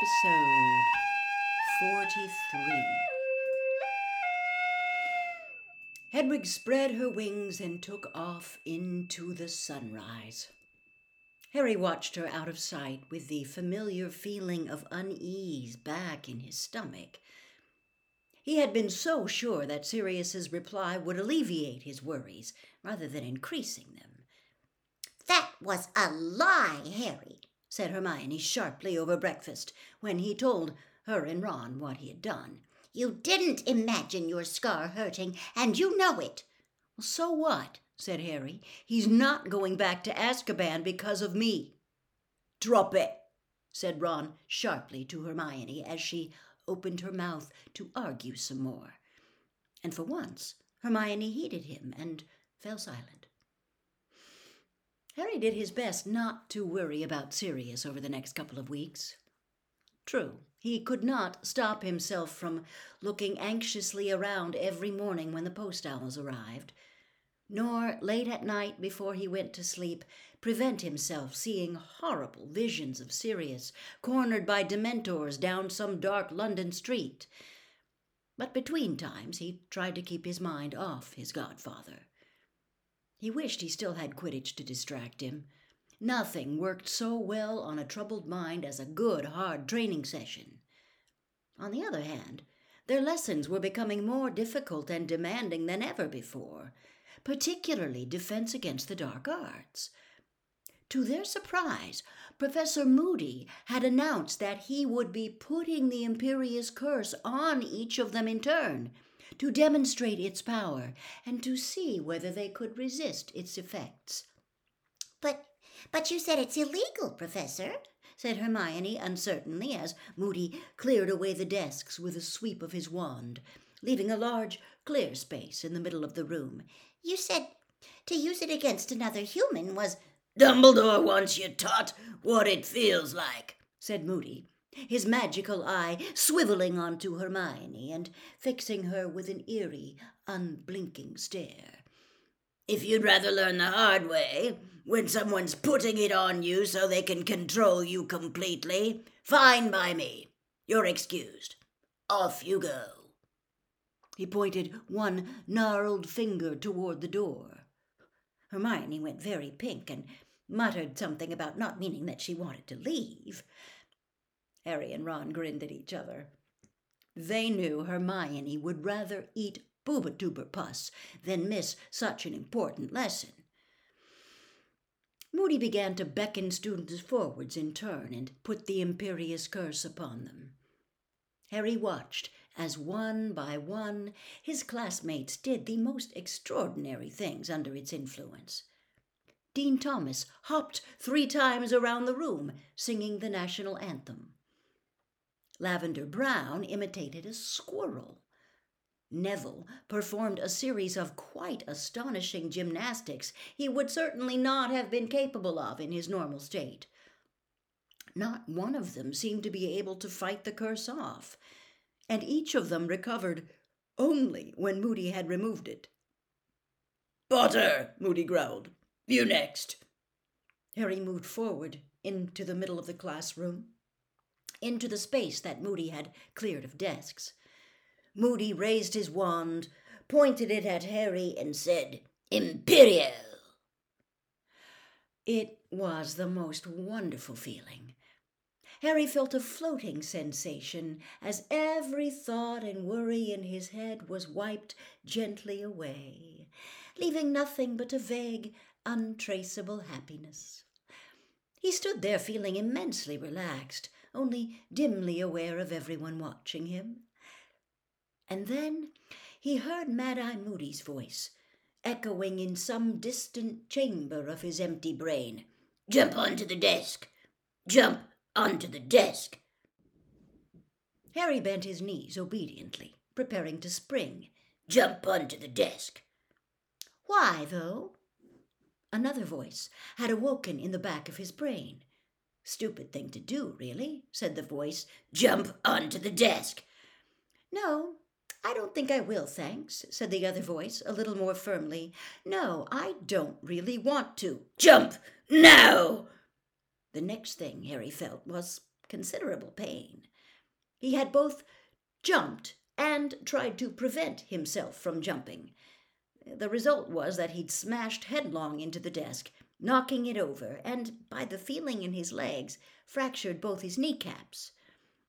episode 43. Hedwig spread her wings and took off into the sunrise. Harry watched her out of sight with the familiar feeling of unease back in his stomach. He had been so sure that Sirius's reply would alleviate his worries rather than increasing them. That was a lie, Harry, said Hermione sharply over breakfast when he told her and Ron what he had done. You didn't imagine your scar hurting, and you know it. Well, so what? said Harry. He's not going back to Azkaban because of me. Drop it, said Ron sharply to Hermione as she opened her mouth to argue some more. And for once, Hermione heeded him and fell silent. Harry did his best not to worry about Sirius over the next couple of weeks. True, he could not stop himself from looking anxiously around every morning when the post owls arrived, nor late at night before he went to sleep prevent himself seeing horrible visions of Sirius cornered by dementors down some dark London street. But between times he tried to keep his mind off his godfather. He wished he still had Quidditch to distract him. Nothing worked so well on a troubled mind as a good, hard training session. On the other hand, their lessons were becoming more difficult and demanding than ever before, particularly defense against the dark arts. To their surprise, Professor Moody had announced that he would be putting the Imperius Curse on each of them in turn to demonstrate its power and to see whether they could resist its effects. But but you said it's illegal, Professor, said Hermione uncertainly as Moody cleared away the desks with a sweep of his wand, leaving a large clear space in the middle of the room. You said to use it against another human was Dumbledore wants you taught what it feels like, said Moody, his magical eye swiveling onto Hermione and fixing her with an eerie, unblinking stare. If you'd rather learn the hard way, when someone's putting it on you so they can control you completely, fine by me. You're excused. Off you go. He pointed one gnarled finger toward the door. Hermione went very pink and muttered something about not meaning that she wanted to leave. Harry and Ron grinned at each other. They knew Hermione would rather eat booba pus than miss such an important lesson. Moody began to beckon students forwards in turn and put the Imperius curse upon them. Harry watched as one by one his classmates did the most extraordinary things under its influence. Dean Thomas hopped three times around the room, singing the national anthem. Lavender Brown imitated a squirrel. Neville performed a series of quite astonishing gymnastics he would certainly not have been capable of in his normal state. Not one of them seemed to be able to fight the curse off, and each of them recovered only when Moody had removed it. Potter, Moody growled. You next. Harry moved forward into the middle of the classroom, into the space that Moody had cleared of desks. Moody raised his wand, pointed it at Harry, and said, Imperio! It was the most wonderful feeling. Harry felt a floating sensation as every thought and worry in his head was wiped gently away, leaving nothing but a vague, untraceable happiness. He stood there feeling immensely relaxed, only dimly aware of everyone watching him. And then he heard Mad Eye Moody's voice, echoing in some distant chamber of his empty brain. Jump onto the desk! Jump onto the desk! Harry bent his knees obediently, preparing to spring. Jump onto the desk! Why, though? Another voice had awoken in the back of his brain. Stupid thing to do, really, said the voice. Jump onto the desk! No, I don't think I will, thanks, said the other voice, a little more firmly. No, I don't really want to. Jump! Now! The next thing Harry felt was considerable pain. He had both jumped and tried to prevent himself from jumping. The result was that he'd smashed headlong into the desk, knocking it over, and, by the feeling in his legs, fractured both his kneecaps.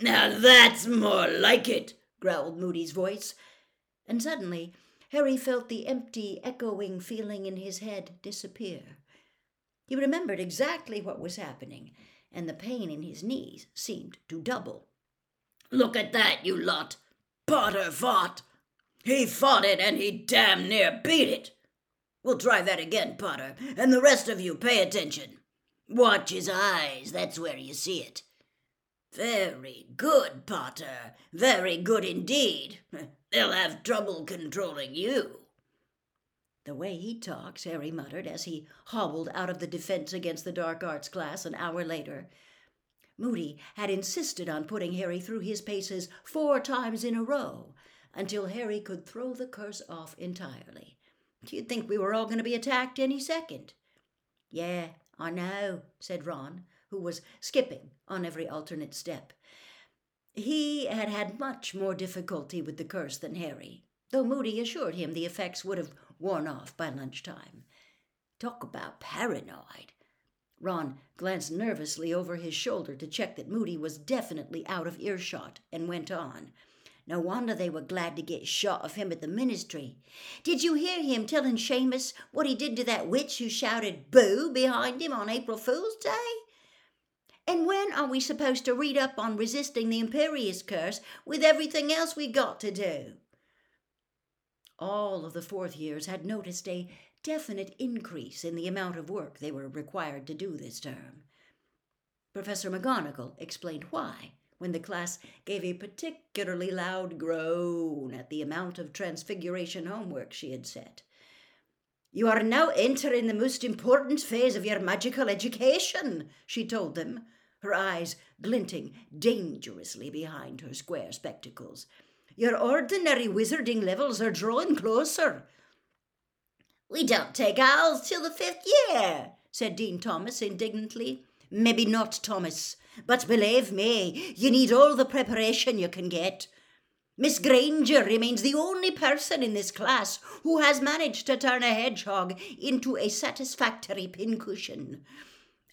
Now that's more like it, growled Moody's voice, and suddenly Harry felt the empty, echoing feeling in his head disappear. He remembered exactly what was happening, and the pain in his knees seemed to double. Look at that, you lot! Potter fought! He fought it and he damn near beat it! We'll try that again, Potter, and the rest of you pay attention. Watch his eyes, that's where you see it. Very good, Potter. Very good indeed. They'll have trouble controlling you. The way he talks, Harry muttered as he hobbled out of the Defense Against the Dark Arts class an hour later. Moody had insisted on putting Harry through his paces four times in a row until Harry could throw the curse off entirely. You'd think we were all going to be attacked any second. Yeah, I know, said Ron, who was skipping on every alternate step. He had had much more difficulty with the curse than Harry, though Moody assured him the effects would have worn off by lunchtime. Talk about paranoid. Ron glanced nervously over his shoulder to check that Moody was definitely out of earshot and went on. No wonder they were glad to get shot of him at the ministry. Did you hear him telling Seamus what he did to that witch who shouted boo behind him on April Fool's Day? And when are we supposed to read up on resisting the Imperius curse with everything else we got to do? All of the fourth years had noticed a definite increase in the amount of work they were required to do this term. Professor McGonagall explained why when the class gave a particularly loud groan at the amount of transfiguration homework she had set. You are now entering the most important phase of your magical education, she told them, her eyes glinting dangerously behind her square spectacles. Your ordinary wizarding levels are drawing closer. We don't take owls till the fifth year, said Dean Thomas indignantly. Maybe not, Thomas, but believe me, you need all the preparation you can get. Miss Granger remains the only person in this class who has managed to turn a hedgehog into a satisfactory pincushion.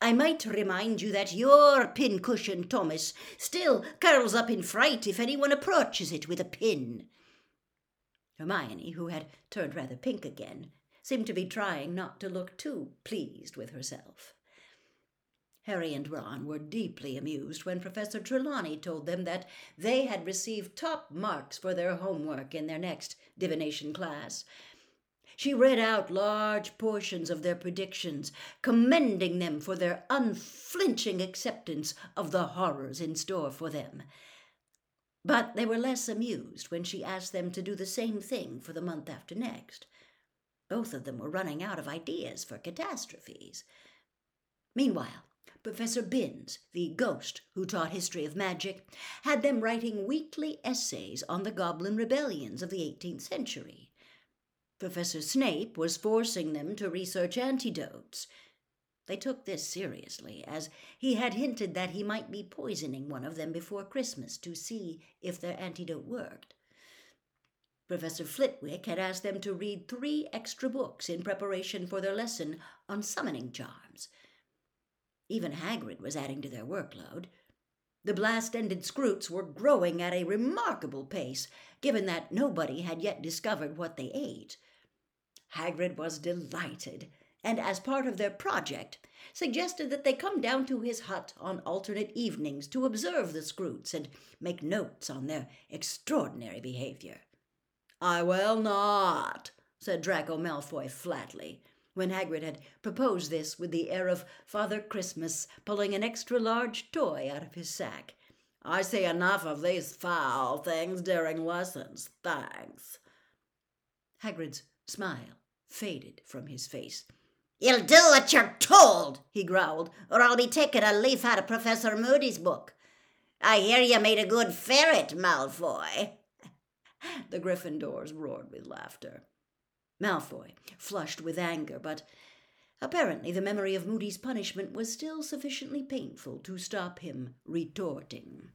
I might remind you that your pincushion, Thomas, still curls up in fright if anyone approaches it with a pin. Hermione, who had turned rather pink again, seemed to be trying not to look too pleased with herself. Harry and Ron were deeply amused when Professor Trelawney told them that they had received top marks for their homework in their next divination class. She read out large portions of their predictions, commending them for their unflinching acceptance of the horrors in store for them. But they were less amused when she asked them to do the same thing for the month after next. Both of them were running out of ideas for catastrophes. Meanwhile, Professor Binns, the ghost who taught history of magic, had them writing weekly essays on the goblin rebellions of the 18th century. Professor Snape was forcing them to research antidotes. They took this seriously, as he had hinted that he might be poisoning one of them before Christmas to see if their antidote worked. Professor Flitwick had asked them to read three extra books in preparation for their lesson on summoning charms. Even Hagrid was adding to their workload. The blast ended Skrewts were growing at a remarkable pace, given that nobody had yet discovered what they ate. Hagrid was delighted, and as part of their project, suggested that they come down to his hut on alternate evenings to observe the Skrewts and make notes on their extraordinary behavior. I will not, said Draco Malfoy flatly when Hagrid had proposed this with the air of Father Christmas pulling an extra large toy out of his sack. I see enough of these foul things during lessons, thanks. Hagrid's smile faded from his face. You'll do what you're told, he growled, or I'll be taking a leaf out of Professor Moody's book. I hear you made a good ferret, Malfoy. the Gryffindors roared with laughter. Malfoy flushed with anger, but Apparently, the memory of Moody's punishment was still sufficiently painful to stop him retorting.